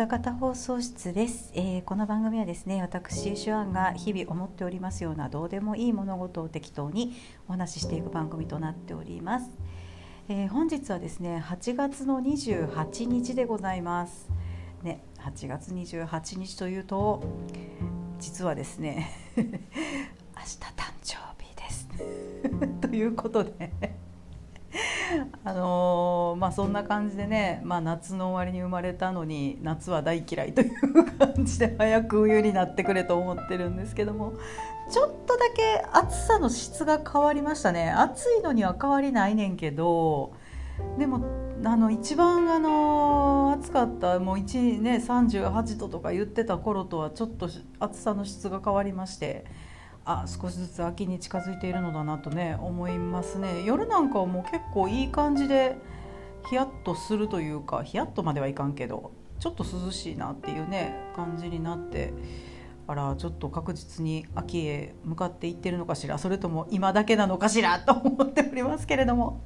北方放送室です、えー、この番組はですね私手腕が日々思っておりますようなどうでもいい物事を適当にお話ししていく番組となっております、えー、本日はですね8月の28日でございます。ね8月28日というと実はですね 明日誕生日です。ということで。あのー、まあそんな感じでね、まあ、夏の終わりに生まれたのに夏は大嫌いという感じで早く冬になってくれと思ってるんですけどもちょっとだけ暑さの質が変わりましたね暑いのには変わりないねんけどでもあの一番あの暑かったもう1ね38度とか言ってた頃とはちょっと暑さの質が変わりまして。あ少しずつ秋に近づいているのだなとね思いますね夜なんかはもう結構いい感じでヒヤッとするというかヒヤッとまではいかんけどちょっと涼しいなっていうね感じになってあらちょっと確実に秋へ向かっていってるのかしらそれとも今だけなのかしらと思っておりますけれども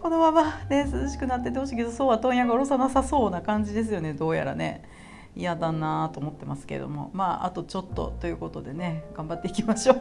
このままね涼しくなっててほしいけどそうは問屋が下ろさなさそうな感じですよねどうやらね。嫌だなと思ってますけれどもまああとちょっとということでね頑張っていきましょう。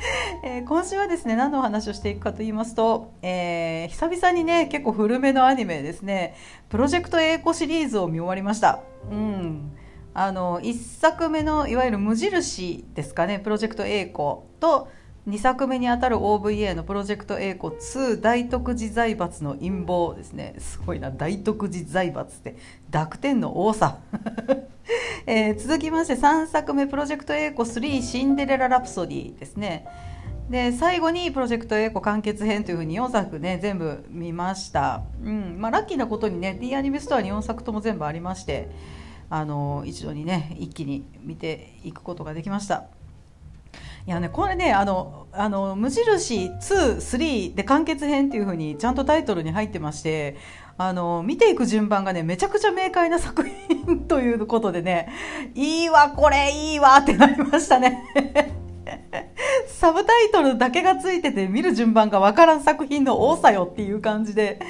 えー、今週はですね何のお話をしていくかと言いますと、えー、久々にね結構古めのアニメですね「プロジェクト A 子」シリーズを見終わりました。うんあの1作目のいわゆる無印ですかねプロジェクト A 子と2作目にあたる OVA のプロジェクト A 子2大徳寺財閥の陰謀ですね。すごいな大徳寺財閥って。濁点の多さ。えー、続きまして3作目「プロジェクト A 子3シンデレラ・ラプソディ」ですね。で最後に「プロジェクト A 子完結編」というふうに4作ね全部見ました、うんまあ、ラッキーなことにね D アニメストアに4作とも全部ありましてあの一度にね一気に見ていくことができました。いやねこれねあのあの無印23で完結編っていうふうにちゃんとタイトルに入ってましてあの見ていく順番がねめちゃくちゃ明快な作品ということでねいいわこれいいわってなりましたね。サブタイトルだけがついてて見る順番がわからん作品の多さよっていう感じで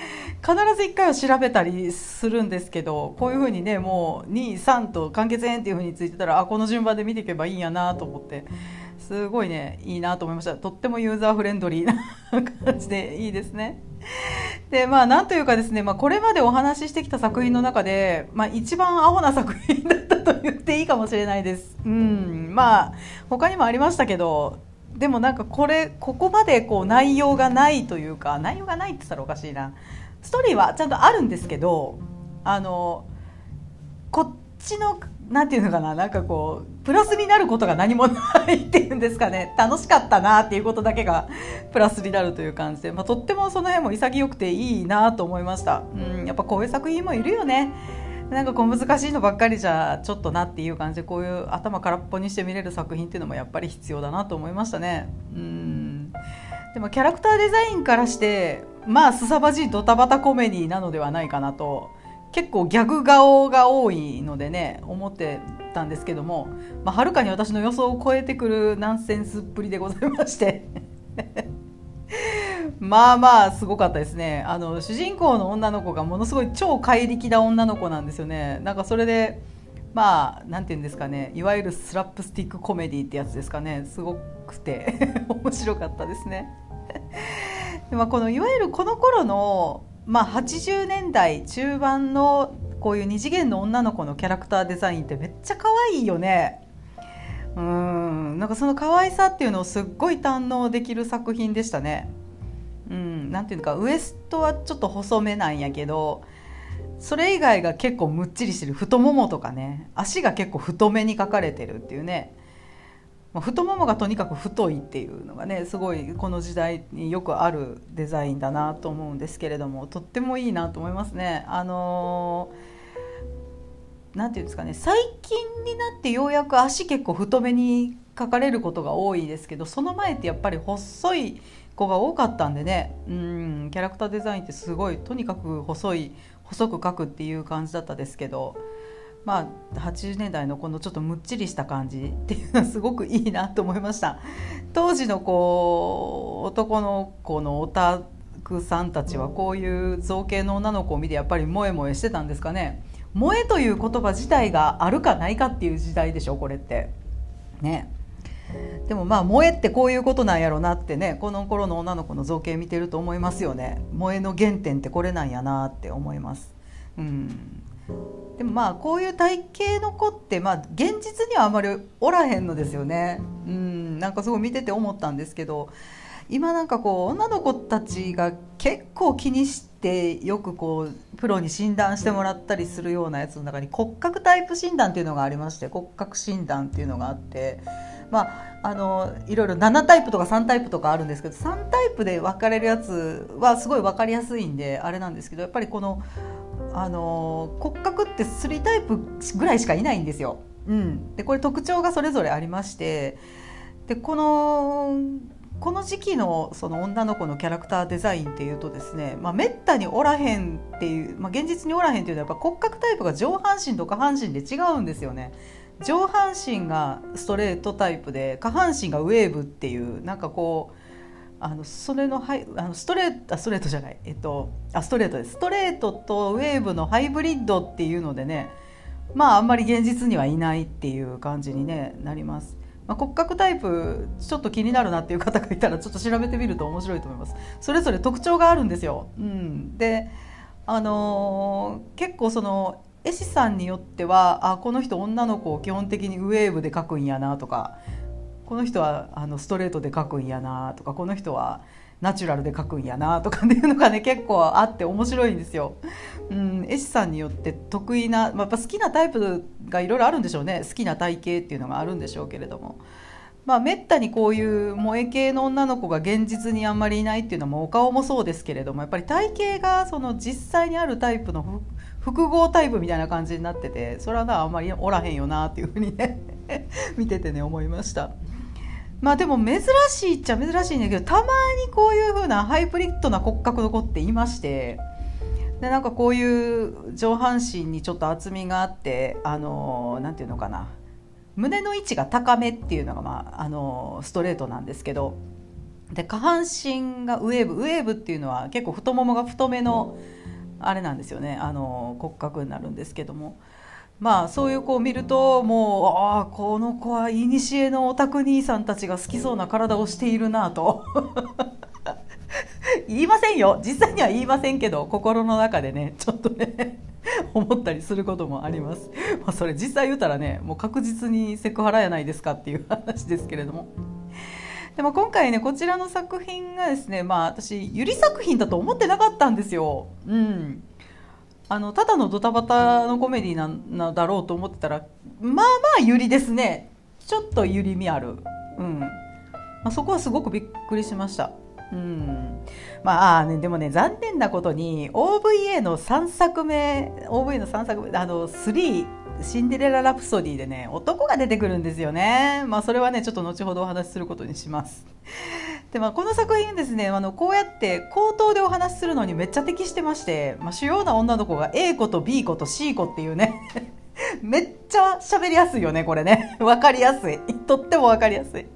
必ず1回は調べたりするんですけどこういうふうにねもう23と完結編っていうふうについてたらあこの順番で見ていけばいいんやなと思って。すごいねいいなと思いました。とってもユーザーフレンドリーな 感じでいいですね。でまあなんというかですね、まあ、これまでお話ししてきた作品の中で、まあ、一番アホな作品だったと言っていいかもしれないです。うん。まあ他にもありましたけどでもなんかこれここまでこう内容がないというか内容がないって言ったらおかしいな。ストーリーはちゃんとあるんですけどあのこっちのなんていうのかななんかこうプラスになることが何もないっていうんですかね。楽しかったなっていうことだけがプラスになるという感じで、まあ、とってもその辺も潔くていいなと思いました。うんやっぱこういう作品もいるよね。なんかこう難しいのばっかりじゃちょっとなっていう感じでこういう頭空っぽにして見れる作品っていうのもやっぱり必要だなと思いましたね。うん。でもキャラクターデザインからしてまあすさまじいドタバタコメディなのではないかなと結構ギャグ顔が多いのでね思ってたんですけども、まあ、はるかに私の予想を超えてくるナンセンスっぷりでございまして。まあまあすごかったですね。あの主人公の女の子がものすごい超怪力な女の子なんですよね。なんかそれでまあなんて言うんですかね。いわゆるスラップスティックコメディってやつですかね。すごくて 面白かったですね。で、まあ、このいわゆるこの頃のまあ、80年代中盤のこういう二次元の女の子のキャラクターデザインってめっちゃ可愛いよね。うん。なんかその可愛さっていうのをすっごい堪能できる作品でしたね。うん、なんていうかウエストはちょっと細めなんやけどそれ以外が結構むっちりしてる。太ももとかね。足が結構太めに描かれてるっていうね。ま太ももがとにかく太いっていうのがねすごいこの時代によくあるデザインだなと思うんですけれどもとってもいいなと思いますね。あのなんていうんですかね最近になってようやく足結構太めに描かれることが多いですけどその前ってやっぱり細い子が多かったんでねうんキャラクターデザインってすごいとにかく細い細く描くっていう感じだったですけど。まあ、80年代のこのちょっとむっちりした感じっていうのはすごくいいなと思いました。当時のこう男の子のオタクさんたちはこういう造形の女の子を見てやっぱり萌え萌えしてたんですかね。萌えという言葉自体があるかないかっていう時代でしょこれって。ね。でもまあ萌えってこういうことなんやろなってねこの頃の女の子の造形見てると思いますよね。萌えの原点ってこれなんやなって思います。うんでもまあこういう体型の子ってまあ現実にはあまりおらへんのですよねうんなんかすごい見てて思ったんですけど今なんかこう女の子たちが結構気にしてよくこうプロに診断してもらったりするようなやつの中に骨格タイプ診断っていうのがありまして骨格診断っていうのがあって。まあ、あのいろいろ7タイプとか3タイプとかあるんですけど3タイプで分かれるやつはすごい分かりやすいんであれなんですけどやっぱりこのあの骨格って3タイプぐらいしかいないんですよ。うん、でこれ特徴がそれぞれありましてでこのこの時期のその女の子のキャラクターデザインっていうとですね、まあ、めったにおらへんっていう、まあ、現実におらへんっていうのはやっぱ骨格タイプが上半身と下半身で違うんですよね。上半身がストレートタイプで下半身がウェーブっていうなんかこうあのそれのハイあのストレートあストレートじゃない。えっとあストレートです。ストレートとウェーブのハイブリッドっていうのでねまああんまり現実にはいないっていう感じに、ね、なります。まあ、骨格タイプちょっと気になるなっていう方がいたらちょっと調べてみると面白いと思います。それぞれ特徴があるんですよ、うん、であのー、結構その絵師さんによってはあこの人女の子を基本的にウェーブで描くんやなとかこの人はあのストレートで描くんやなとかこの人はナチュラルで描くんやなとかっていうのがね 結構あって面白いんですよ。うん、絵師さんによって得意な、まあ、やっぱ好きなタイプがいろいろあるんでしょうね好きな体型っていうのがあるんでしょうけれども。まあ、めったにこういう萌え系の女の子が現実にあんまりいないっていうのもお顔もそうですけれどもやっぱり体型がその実際にあるタイプの複合タイプみたいな感じになっててそれはなあんまりおらへんよなっていうふうにね 見ててね思いました。まあでも珍しいっちゃ珍しいんだけどたまにこういう風なハイブリッドな骨格の子っていましてでなんかこういう上半身にちょっと厚みがあってあのなんていうのかな胸の位置が高めっていうのが、まあ、あのストレートなんですけどで下半身がウェーブウェーブっていうのは結構太ももが太めのあれなんですよねあの骨格になるんですけども。まあそういう子を見るともうああこの子はいにのオタク兄さんたちが好きそうな体をしているなと。言いませんよ。実際には言いませんけど心の中でねちょっとね 思ったりすることもあります、まあ、それ実際言うたらねもう確実にセクハラやないですかっていう話ですけれども。でも今回ねこちらの作品がですねまあ私ゆり作品だと思ってなかったんですよ。うん。あのただのドタバタのコメディなんだろうと思ってたらまあまあゆりですね。ちょっとゆりみある、うん。まあ、そこはすごくびっくりしました。うん、まあねでもね残念なことに OVA の3作目 OVA の3作目あの3シンデレラ・ラプソディでね男が出てくるんですよね。まあそれはねちょっと後ほどお話しすることにします。でまあ、この作品ですねあのこうやって口頭でお話しするのにめっちゃ適してまして、まあ、主要な女の子が A 子と B 子と C 子っていうね めっちゃ喋りやすいよねこれね。分かりやすい。とっても分かりやすい。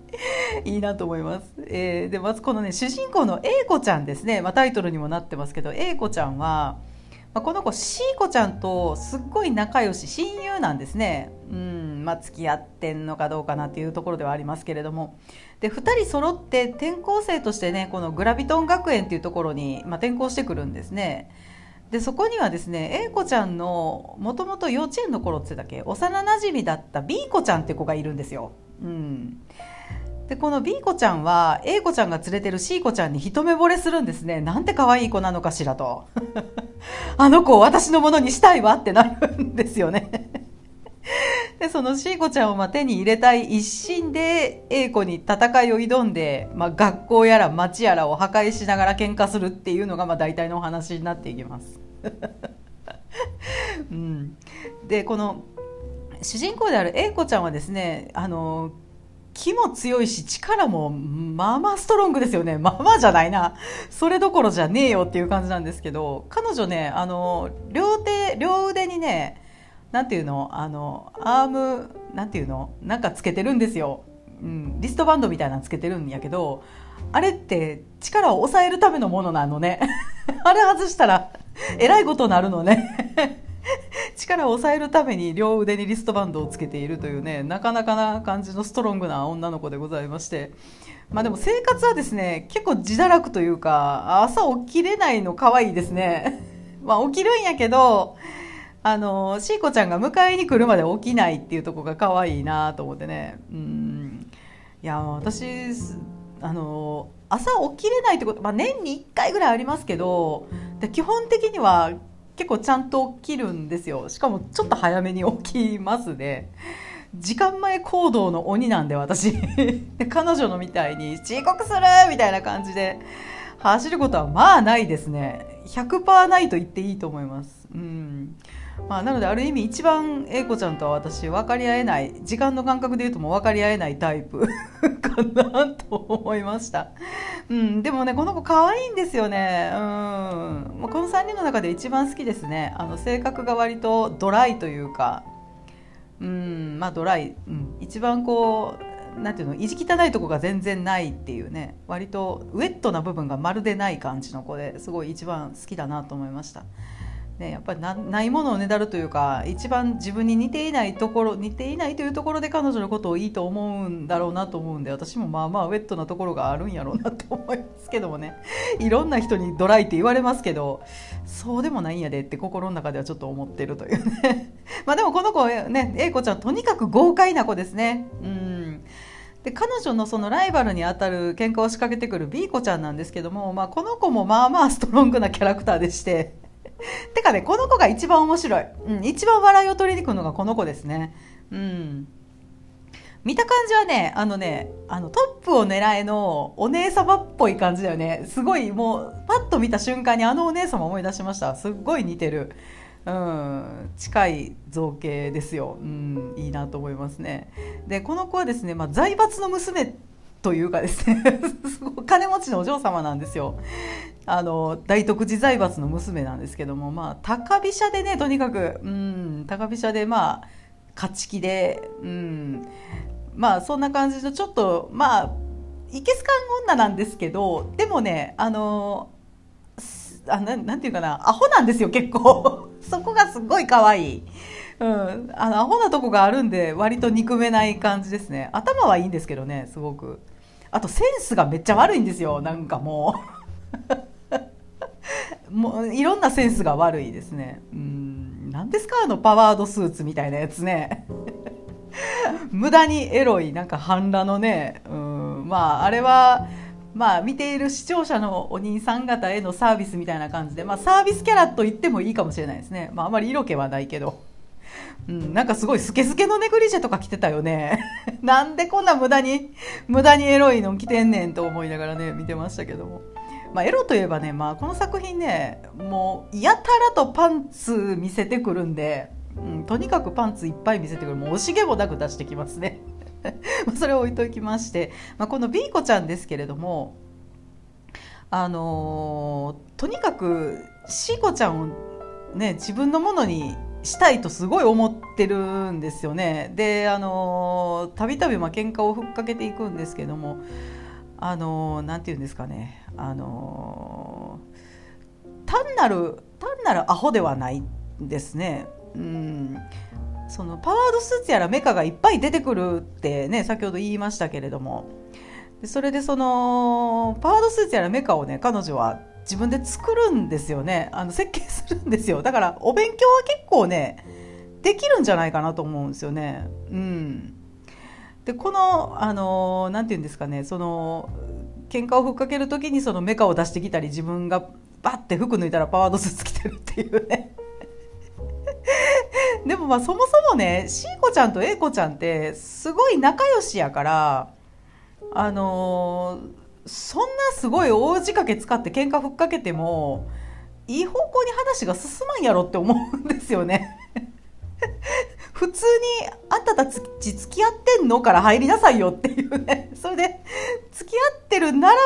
いいなと思います、えー、でまずこのね主人公の A 子ちゃんですね、まあ、タイトルにもなってますけど A 子ちゃんはまあ、この子シーコちゃんとすっごい仲良し親友なんですね。うん。まあ、付き合ってんのかどうかなっていうところではありますけれども。で2人揃って転校生としてねこのグラビトン学園っていうところに、まあ、転校してくるんですね。でそこにはですね A 子ちゃんのもともと幼稚園の頃ってだけ幼なじみだった B 子ちゃんって子がいるんですよ。うん。でこの B 子ちゃんは A 子ちゃんが連れてる C 子ちゃんに一目惚れするんですね。なんて可愛い子なのかしらと。あの子を私のものにしたいわってなるんですよね。でその C 子ちゃんをま手に入れたい一心で A 子に戦いを挑んで、まあ、学校やら町やらを破壊しながら喧嘩するっていうのがまあ大体のお話になっていきます。うん、でこの主人公である A 子ちゃんはですねあの気も強いし力もまあまあストロングですよね。まあまあじゃないな。それどころじゃねえよっていう感じなんですけど彼女ねあの両手両腕にねなんていうの？あのアームなんていうの？なんかつけてるんですよ、うん、リストバンドみたいなのつけてるんやけどあれって力を抑えるためのものなのね。あれ外したらえらいことになるのね。力を抑えるために両腕にリストバンドをつけているというねなかなかな感じのストロングな女の子でございまして。まあでも生活はですね結構自堕落というか朝起きれないの可愛いですね。まあ起きるんやけどあのシーコちゃんが迎えに来るまで起きないっていうとこが可愛いなと思ってね。うん。いや私あの朝起きれないってこと、まあ、年に1回ぐらいありますけどで基本的には結構ちゃんと起きるんですよ。しかもちょっと早めに起きますね。時間前行動の鬼なんで私。で彼女のみたいに遅刻する！みたいな感じで走ることはまあないですね。100%ないと言っていいと思います。うん。まあ、なのである意味一番英子ちゃんとは私分かり合えない時間の感覚で言うとも分かり合えないタイプ かなと思いました、うん、でもねこの子可愛いんですよね、うん、この3人の中で一番好きですね。あの性格が割とドライというか。うんまあドライ、うん、一番こうなんていうの意地汚いとこが全然ないっていうね。割とウェットな部分がまるでない感じの子ですごい一番好きだなと思いました。ね、やっぱりないものをねだるというか一番自分に似ていないところ似ていないというところで彼女のことをいいと思うんだろうなと思うんで私もまあまあウェットなところがあるんやろうなと思いますけどもね。いろんな人にドライって言われますけどそうでもないんやでって心の中ではちょっと思ってるというね。まあでもこの子ね英子ちゃんとにかく豪快な子ですね。うん。で彼女のそのライバルにあたる喧嘩を仕掛けてくる B 子ちゃんなんですけども、まあ、この子もまあまあストロングなキャラクターでして てかね、この子が一番面白い。うん、一番笑いを取りに来るのがこの子ですね。うん。見た感じはね、あのね、あのトップを狙えのお姉様っぽい感じだよね。すごいもう、パッと見た瞬間にあのお姉様思い出しました。すっごい似てる。うん、近い造形ですよ。うん、いいなと思いますね。で、この子はですね、まあ、財閥の娘というかですね 金持ちのお嬢様なんですよ。あの大徳寺財閥の娘なんですけども、まあ、高飛車でねとにかく、うん、高飛車でまあ勝ち気で、うん、まあそんな感じのちょっとまあいけすかん女なんですけどでもねあのあななんていうかなアホなんですよ結構。そこがすごい可愛い。うん、あのアホなとこがあるんで割と憎めない感じですね。頭はいいんですけどねすごく。あとセンスがめっちゃ悪いんですよ。なんかもう。もういろんなセンスが悪いですね。うん。何ですか？あのパワードスーツみたいなやつね。無駄にエロいなんか半裸のね。うん。まああれはまあ見ている視聴者のお兄さん方へのサービスみたいな感じで、まあ、サービスキャラと言ってもいいかもしれないですね、まあ、あまり色気はないけど、うん、なんかすごいスケスケのネグリジェとか着てたよね。なんでこんな無駄に無駄にエロいの着てんねんと思いながらね見てましたけども。まあ、エロといえばね、まあ、この作品ねもうやたらとパンツ見せてくるんで、うん、とにかくパンツいっぱい見せてくる。もう惜しげもなく出してきますね。それを置いときまして、まあ、この B 子ちゃんですけれどもあのー、とにかく C 子ちゃんをね自分のものにしたいとすごい思ってるんですよね。であのたびたび喧嘩をふっかけていくんですけどもあのなんて言うんですかね。あの単なる単なるアホではないですね。うん。そのパワードスーツやらメカがいっぱい出てくるってね先ほど言いましたけれども。でそれでそのパワードスーツやらメカをね彼女は自分で作るんですよね。あの設計するんですよ。だからお勉強は結構ねできるんじゃないかなと思うんですよね。うん。でこのあのなて言うんですかねその喧嘩をふっかける時にそのメカを出してきたり自分がバッて服脱いだらパワードスーツ着てるっていうね。でもまあそもそもねしーこちゃんとえいこちゃんってすごい仲良しやからあのー、そんなすごい大仕掛け使って喧嘩ふっかけてもいい方向に話が進まんやろって思うんですよね 普通にあんたたち付き合ってんのから入りなさいよっていうね。それで、付き合ってるなら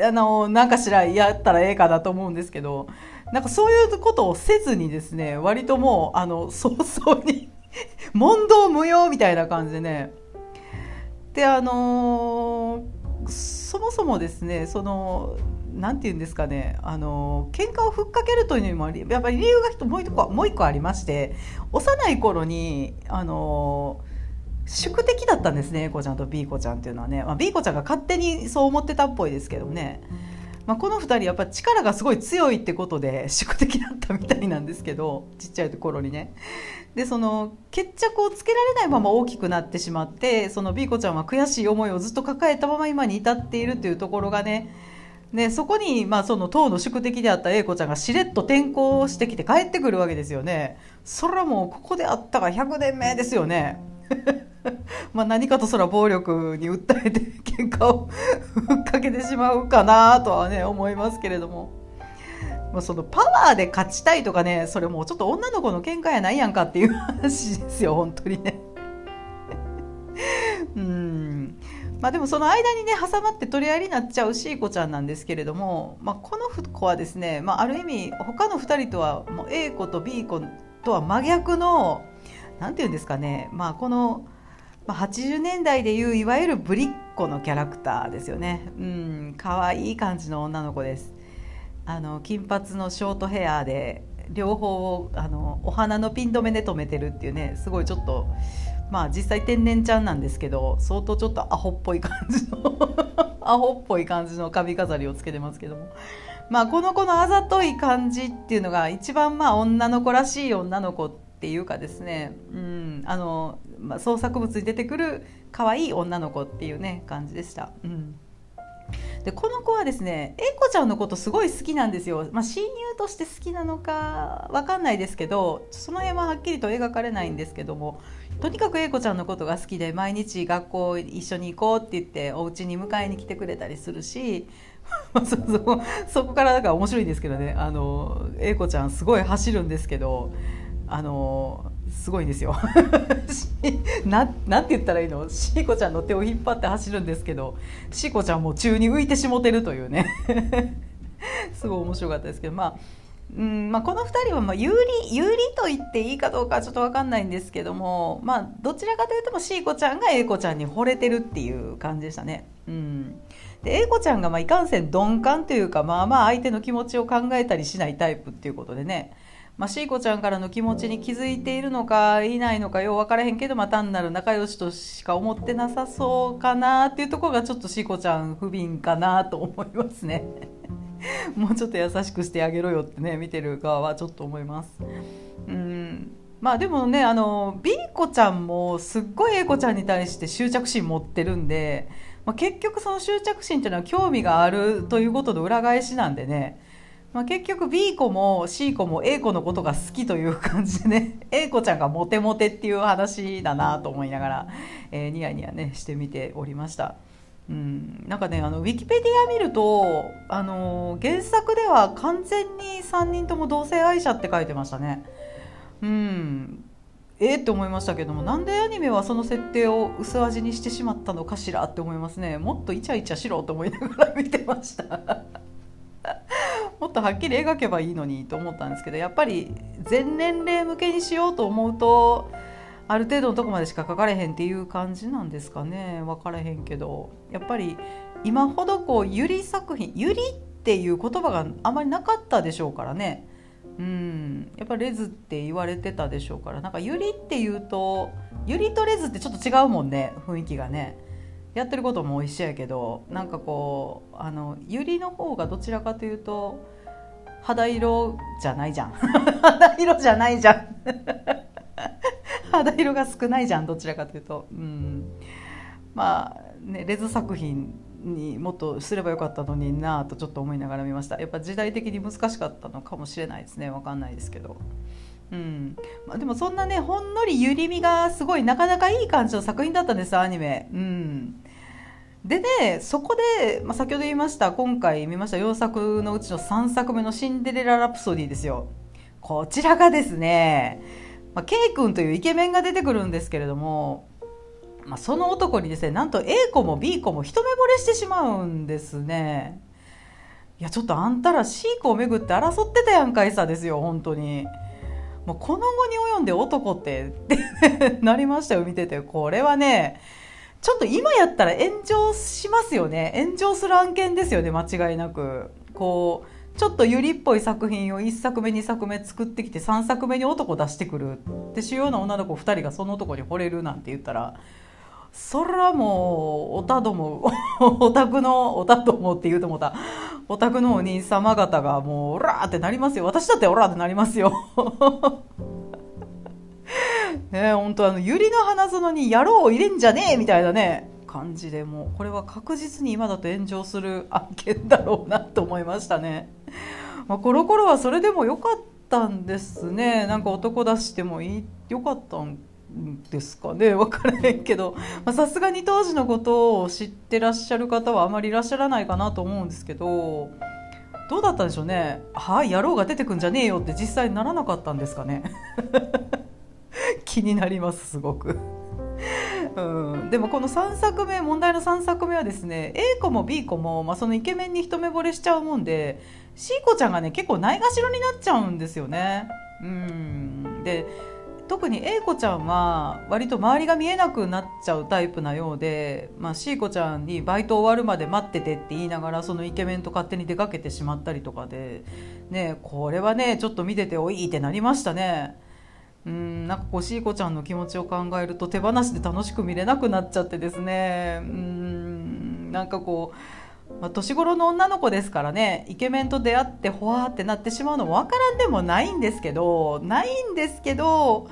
ば、あの、なんかしらやったらええかなと思うんですけど、なんかそういうことをせずにですね、割ともう、あの、早々に問答無用みたいな感じでね。で、あのー、そもそもですね、その、なんて言うんですかねあの喧嘩をふっかけるというのにもやっぱり理由がもう一個もう一個ありまして幼い頃にあの宿敵だったんですね A 子ちゃんと B 子ちゃんっていうのはね、まあ、B 子ちゃんが勝手にそう思ってたっぽいですけどね、まあ、この2人やっぱ力がすごい強いってことで宿敵だったみたいなんですけどちっちゃい頃にね。でその決着をつけられないまま大きくなってしまってその B 子ちゃんは悔しい思いをずっと抱えたまま今に至っているというところがね。でそこに、まあ、その党の宿敵であった A 子ちゃんがしれっと転校してきて帰ってくるわけですよね。それはもうここであったが100年目ですよね。まあ何かとそら暴力に訴えて喧嘩をふ っかけてしまうかなとはね思いますけれども。まあ、そのパワーで勝ちたいとかねそれもうちょっと女の子の喧嘩やないやんかっていう話ですよ本当にね。うんまあ、でもその間にね挟まって取り合いになっちゃうシーコちゃんなんですけれども、まあ、この子はですね、まあ、ある意味他の2人とはもう A 子と B 子とは真逆の何て言うんですかね、まあ、この。まあ、80年代でいういわゆるぶりっ子のキャラクターですよね。うん可愛い感じの女の子です。あの金髪のショートヘアで両方をあのお花のピン止めで留めてるっていうねすごいちょっとまあ実際天然ちゃんなんですけど相当ちょっとアホっぽい感じの アホっぽい感じの髪飾りをつけてますけども。まあこの子のあざとい感じっていうのが一番まあ女の子らしい女の子っていうかですね、うんあのまあ、創作物に出てくる可愛い女の子っていうね感じでした。うんでこの子はですね英子ちゃんのことすごい好きなんですよ、まあ、親友として好きなのか分かんないですけどその辺ははっきりと描かれないんですけどもとにかく英子ちゃんのことが好きで毎日学校一緒に行こうって言ってお家に迎えに来てくれたりするし そそそこからだから面白いんですけどねあの英子ちゃんすごい走るんですけどあのすごいんですよ。ななんて言ったらいいの？シーコちゃんの手を引っ張って走るんですけどシーコちゃんも宙に浮いてしもてるというね。すごい面白かったですけどまあうんまあ、この2人はまあ有利有利と言っていいかどうかちょっと分かんないんですけども、まあ、どちらかというとシーコちゃんが英子ちゃんに惚れてるっていう感じでしたね。うん、で英子ちゃんがまあいかんせん鈍感というかまあまあ相手の気持ちを考えたりしないタイプっていうことでね。まあ、シーコちゃんからの気持ちに気づいているのかいないのかよう分からへんけど、まあ、単なる仲良しとしか思ってなさそうかなっていうところがちょっとシーコちゃん不憫かなと思いますね。もうちょっと優しくしてあげろよってね見てる側はちょっと思います。うん。まあでもねあの B 子ちゃんもすっごい A 子ちゃんに対して執着心持ってるんで、まあ、結局その執着心っていうのは興味があるということの裏返しなんでねまあ、結局 B 子も C 子も A 子のことが好きという感じでね A 子ちゃんがモテモテっていう話だなと思いながら、えー、ニヤニヤねしてみておりました。うん、なんかねあのウィキペディア見ると、あの、原作では完全に3人とも同性愛者って書いてましたね。うんえー、って思いましたけどもなんでアニメはその設定を薄味にしてしまったのかしらって思いますねもっとイチャイチャしろと思いながら見てましたもっとはっきり描けばいいのにと思ったんですけどやっぱり全年齢向けにしようと思うとある程度のとこまでしか書かれへんっていう感じなんですかね。分からへんけど。やっぱり今ほどこうゆり作品ゆりっていう言葉があまりなかったでしょうからね。うん。やっぱレズって言われてたでしょうから。なんかゆりっていうとゆりとレズってちょっと違うもんね雰囲気がね。やってることも一緒やけどなんかこうあのユリの方がどちらかというと肌色じゃないじゃん。肌色じゃないじゃん。肌色が少ないじゃんどちらかというと。うん。まあねレズ作品にもっとすればよかったのになぁとちょっと思いながら見ました。やっぱ時代的に難しかったのかもしれないですね。わかんないですけど。うん。まあ、でもそんなねほんのりゆりみがすごいなかなかいい感じの作品だったんですアニメ。うん。でねそこで、まあ、先ほど言いました今回見ました4作のうちの3作目の「シンデレラ・ラプソディ」ですよ。こちらがですね、まあ、K 君というイケメンが出てくるんですけれども、まあ、その男にですねなんと A 子も B 子も一目惚れしてしまうんですね。いやちょっとあんたら C 子をめぐって争ってたやんかいさですよ本当に。もうこの後に及んで男ってなりましたよ見てて。これはねちょっと今やったら炎上しますよね。炎上する案件ですよね間違いなく。こうちょっとゆりっぽい作品を1作目2作目作ってきて3作目に男出してくるで主要な女の子2人がその男に惚れるなんて言ったらそらもうおたども お宅のおたどもって言うと思った。お宅のお兄様方がもうオラーってなりますよ。私だってオラーってなりますよ。ね。本当あの百合の花園に野郎を入れんじゃねえみたいなね感じでもうこれは確実に今だと炎上する案件だろうなと思いましたね。まあ、コロコロはそれでも良かったんですね。なんか男出してもいい良かったんですかね。分からへんけど。さすがに当時のことを知ってらっしゃる方はあまりいらっしゃらないかなと思うんですけど。どうだったんでしょうね。はい野郎が出てくんじゃねえよって実際ならなかったんですかね。気になりますすごく。うん、でもこの3作目問題の3作目はですね A 子も B 子も、まあ、そのイケメンに一目惚れしちゃうもんで C 子ちゃんがね結構ないがしろになっちゃうんですよね。うんで特に A 子ちゃんは割と周りが見えなくなっちゃうタイプなようで、まあ、C 子ちゃんにバイト終わるまで待っててって言いながらそのイケメンと勝手に出かけてしまったりとかで、ね、これはねちょっと見てておいってなりましたね。うんなんかこうしーこちゃんの気持ちを考えると手放しで楽しく見れなくなっちゃってですね。うんなんかこう、まあ、年頃の女の子ですからねイケメンと出会ってほわーってなってしまうのも分からんでもないんですけどないんですけど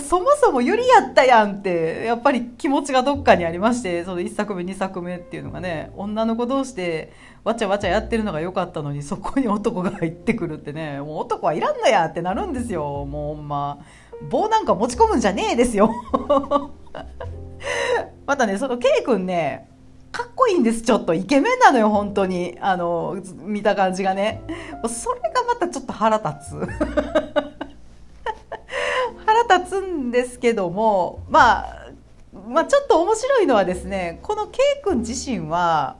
そもそもよりやったやんってやっぱり気持ちがどっかにありましてその1作目2作目っていうのがね女の子同士でわちゃわちゃやってるのが良かったのにそこに男が入ってくるってねもう男はいらんのやってなるんですよ。もうほんま。棒なんか持ち込むんじゃねえですよ。またねその K 君ねかっこいいんです。ちょっとイケメンなのよ本当に。あの見た感じがね。それがまたちょっと腹立つ。立つんですけどもまあまあちょっと面白いのはですねこの K 君自身は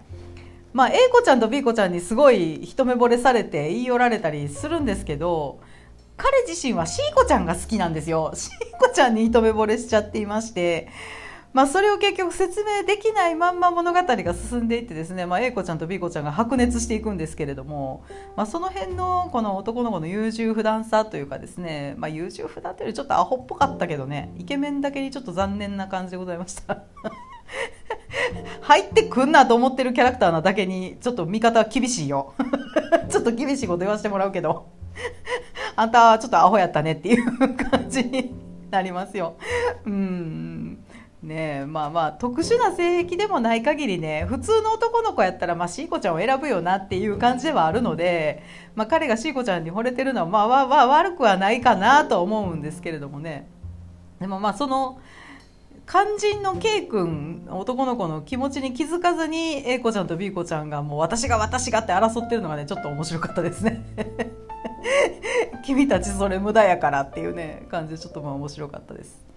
まあ、A 子ちゃんと B 子ちゃんにすごい一目惚れされて言い寄られたりするんですけど彼自身は C 子ちゃんが好きなんですよ。C 子ちゃんに一目惚れしちゃっていましてまあ、それを結局説明できないまんま物語が進んでいってですね、まあ、A 子ちゃんと B 子ちゃんが白熱していくんですけれども、まあ、その辺のこの男の子の優柔不断さというかですね、まあ、優柔不断というよりちょっとアホっぽかったけどねイケメンだけにちょっと残念な感じでございました。入ってくんなと思ってるキャラクターなだけにちょっと見方は厳しいよ。ちょっと厳しいこと言わせてもらうけど。あんたはちょっとアホやったねっていう感じになりますよ。うん。ねえまあまあ特殊な性癖でもない限りね普通の男の子やったらまあシーコちゃんを選ぶよなっていう感じではあるので、まあ、彼がシーコちゃんに惚れてるのはまあわわ悪くはないかなと思うんですけれどもね。でもまあその肝心の K 君男の子の気持ちに気づかずに A 子ちゃんと B 子ちゃんがもう私が私がって争ってるのがねちょっと面白かったですね。君たちそれ無駄やからっていうね感じでちょっとまあ面白かったです。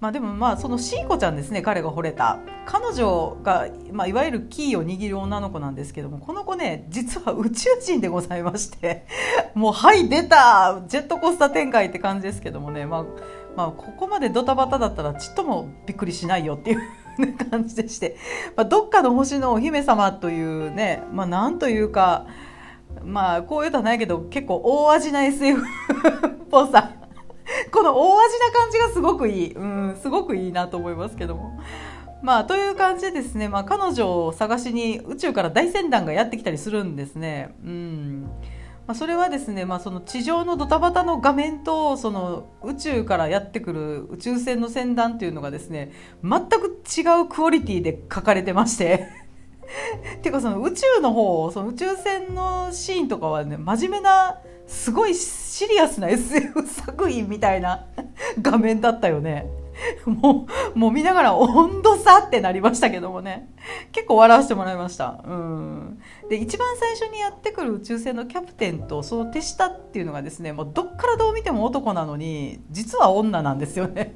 まあでもまあそのシーコちゃんですね彼が惚れた。彼女が、まあ、いわゆるキーを握る女の子なんですけどもこの子ね実は宇宙人でございましてもうはい出たジェットコースター展開って感じですけどもねまあまあ、ここまでドタバタだったらちっともびっくりしないよっていう感じでして、まあ、どっかの星のお姫様というね、まあ、なんというか、まあ、こういうとはないけど結構大味な SF っぽさ。この大味な感じがすごくいい、うん、すごくいいなと思いますけども。まあ、という感じでですね、まあ、彼女を探しに宇宙から大船団がやってきたりするんですね。うんまあ、それはですね、まあ、その地上のドタバタの画面とその宇宙からやってくる宇宙船の船団っていうのがですね全く違うクオリティで書かれてまして ていうかその宇宙の方その宇宙船のシーンとかはね真面目なすごいシリアスな SF 作品みたいな 画面だったよね。もう、もう見ながら温度差ってなりましたけどもね。結構笑わせてもらいました。うん。で、一番最初にやってくる宇宙船のキャプテンとその手下っていうのがですね、もうどっからどう見ても男なのに、実は女なんですよね。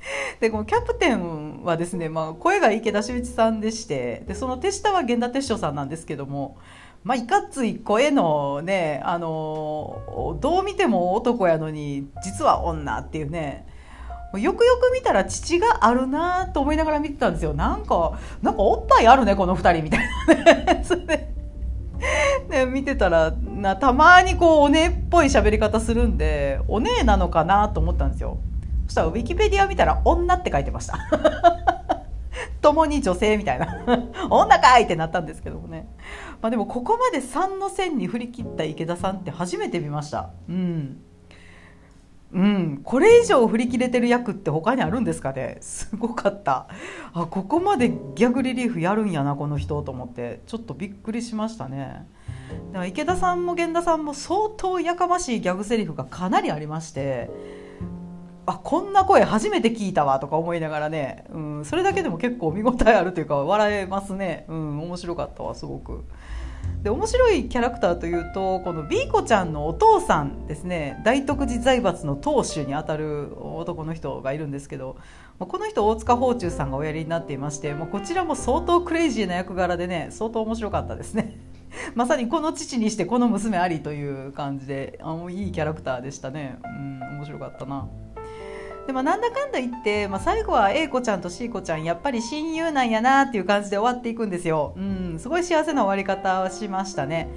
でこのキャプテンはですね、まあ、声が池田修一さんでしてでその手下は源田鉄章さんなんですけども、まあ、いかつい声のねあのどう見ても男やのに実は女っていうね。よくよく見たら父があるなと思いながら見てたんですよ。なんかなんかおっぱいあるねこの2人みたいなね。そ れでで見てたらなたまにこうお姉っぽい喋り方するんでお姉なのかなと思ったんですよ。そしたらウィキペディア見たら女って書いてました。共に女性みたいな。女かいってなったんですけどもね、まあ、でもここまで3の線に振り切った池田さんって初めて見ました。うん。うん、これ以上振り切れてる役って他にあるんですかね？すごかった。あここまでギャグリリーフやるんやなこの人と思って。ちょっとびっくりしましたね。だから池田さんも源田さんも相当やかましいギャグセリフがかなりありましてあこんな声初めて聞いたわとか思いながらね、うん、それだけでも結構見応えあるというか笑えますね、うん、面白かったわすごく。で面白いキャラクターというとこのビーコちゃんのお父さんですね大徳寺財閥の当主にあたる男の人がいるんですけどこの人大塚芳忠さんがおやりになっていましてこちらも相当クレイジーな役柄でね相当面白かったですね まさにこの父にしてこの娘ありという感じであいいキャラクターでしたねうん面白かったな。でもなんだかんだ言って、まあ、最後は A 子ちゃんと C 子ちゃんやっぱり親友なんやなっていう感じで終わっていくんですよ、うん、すごい幸せな終わり方はしましたね。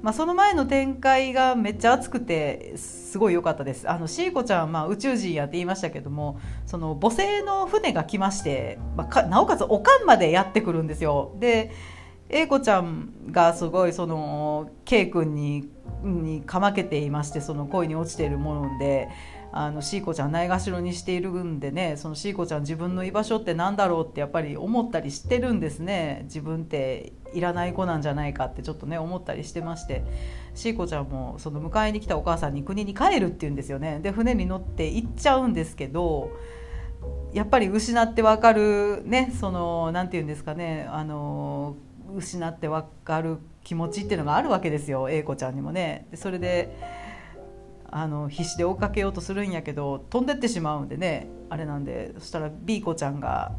まあ、その前の展開がめっちゃ熱くてすごい良かったです。あのシーコちゃん、まあ、宇宙人やって言いましたけどもその母性の船が来まして、まあ、なおかつおかんまでやってくるんですよ。で英子ちゃんがすごいその K 君ににかまけていましてその恋に落ちているものであのシーコちゃんないがしろにしているんでねそのシーコちゃん自分の居場所って何だろうってやっぱり思ったりしてるんですね。自分っていらない子なんじゃないかってちょっとね思ったりしてまして。シーコちゃんもその迎えに来たお母さんに国に帰るっていうんですよね。で船に乗って行っちゃうんですけどやっぱり失ってわかるねその何て言うんですかねあの失ってわかる気持ちっていうのがあるわけですよ。英子ちゃんにもね。でそれであの必死で追っかけようとするんやけど飛んでってしまうんでねあれなんでそしたら B 子ちゃんが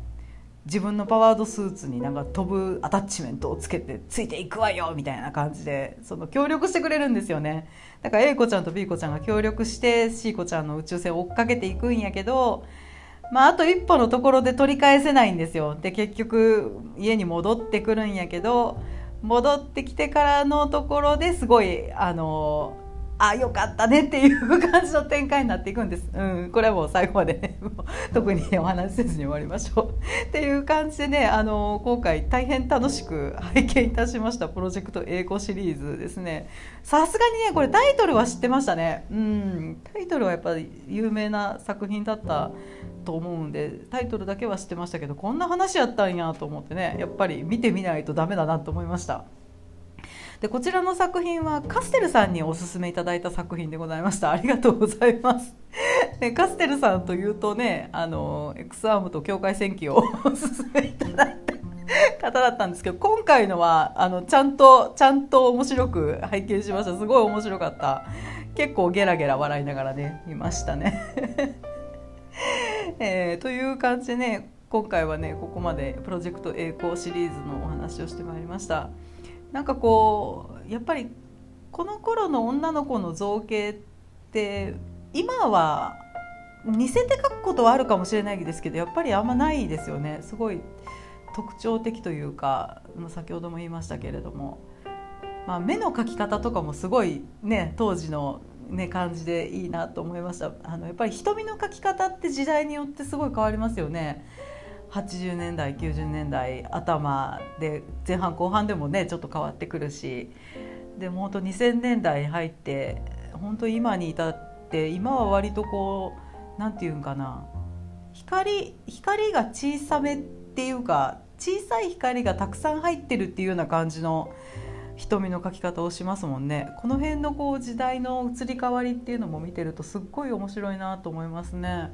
自分のパワードスーツになんか飛ぶアタッチメントをつけてついていくわよみたいな感じでその協力してくれるんですよね。だから A 子ちゃんと B 子ちゃんが協力して C 子ちゃんの宇宙船を追っかけていくんやけどまあ、あと一歩のところで取り返せないんですよ。で結局家に戻ってくるんやけど戻ってきてからのところですごいあのあよかったねっていう感じの展開になっていくんです、うん、これはもう最後まで、ね、特にお話しせずに終わりましょう。っていう感じでねあの今回大変楽しく拝見いたしましたプロジェクト英語シリーズですね。さすがにねこれタイトルは知ってましたね。うん。タイトルはやっぱり有名な作品だったと思うんでタイトルだけは知ってましたけどこんな話やったんやと思ってねやっぱり見てみないとダメだなと思いました。でこちらの作品はカステルさんにおすすめいただいた作品でございました。ありがとうございます。でカステルさんというとねあの X アームと境界戦記を おすすめいただいた方だったんですけど今回のはあのちゃんとちゃんと面白く拝見しました。すごい面白かった。結構ゲラゲラ笑いながらね見ましたね、えー、という感じでね今回はねここまでプロジェクト栄光シリーズのお話をしてまいりました。なんかこうやっぱりこの頃の女の子の造形って今は似せて描くことはあるかもしれないですけどやっぱりあんまないですよね。すごい特徴的というか先ほども言いましたけれども、まあ、目の描き方とかもすごいね当時の、ね、感じでいいなと思いました。あのやっぱり瞳の描き方って時代によってすごい変わりますよね。80年代90年代頭で前半後半でもねちょっと変わってくるしでも本当2000年代に入って本当今に至って今は割とこう何て言うんかな光光が小さめっていうか小さい光がたくさん入ってるっていうような感じの瞳の描き方をしますもんねこの辺のこう時代の移り変わりっていうのも見てるとすっごい面白いなと思いますね。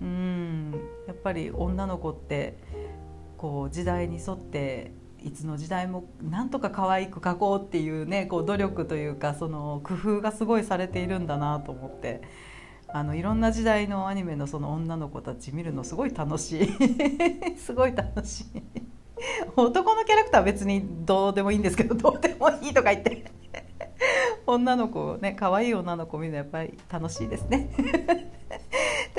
うん。やっぱり女の子ってこう時代に沿っていつの時代もなんとか可愛く描こうっていうねこう努力というかその工夫がすごいされているんだなと思って。あのいろんな時代のアニメのその女の子たち見るのすごい楽しい。すごい楽しい。男のキャラクターは別にどうでもいいんですけどどうでもいいとか言って。女の子ね可愛い女の子見るのやっぱり楽しいですね。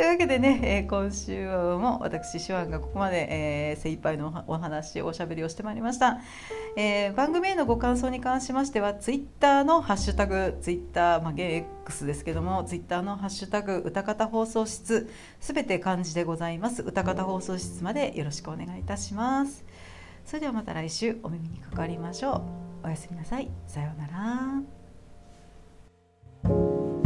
いうわけでね、えー、今週も私手腕がここまで、えー、精一杯のお話おしゃべりをしてまいりました、えー、番組へのご感想に関しましてはツイッターのハッシュタグツイッター、まあ、現 X ですけどもツイッターのハッシュタグ歌方放送室すべて漢字でございます。歌方放送室までよろしくお願いいたします。それではまた来週お耳にかかりましょう。おやすみなさい。さようなら。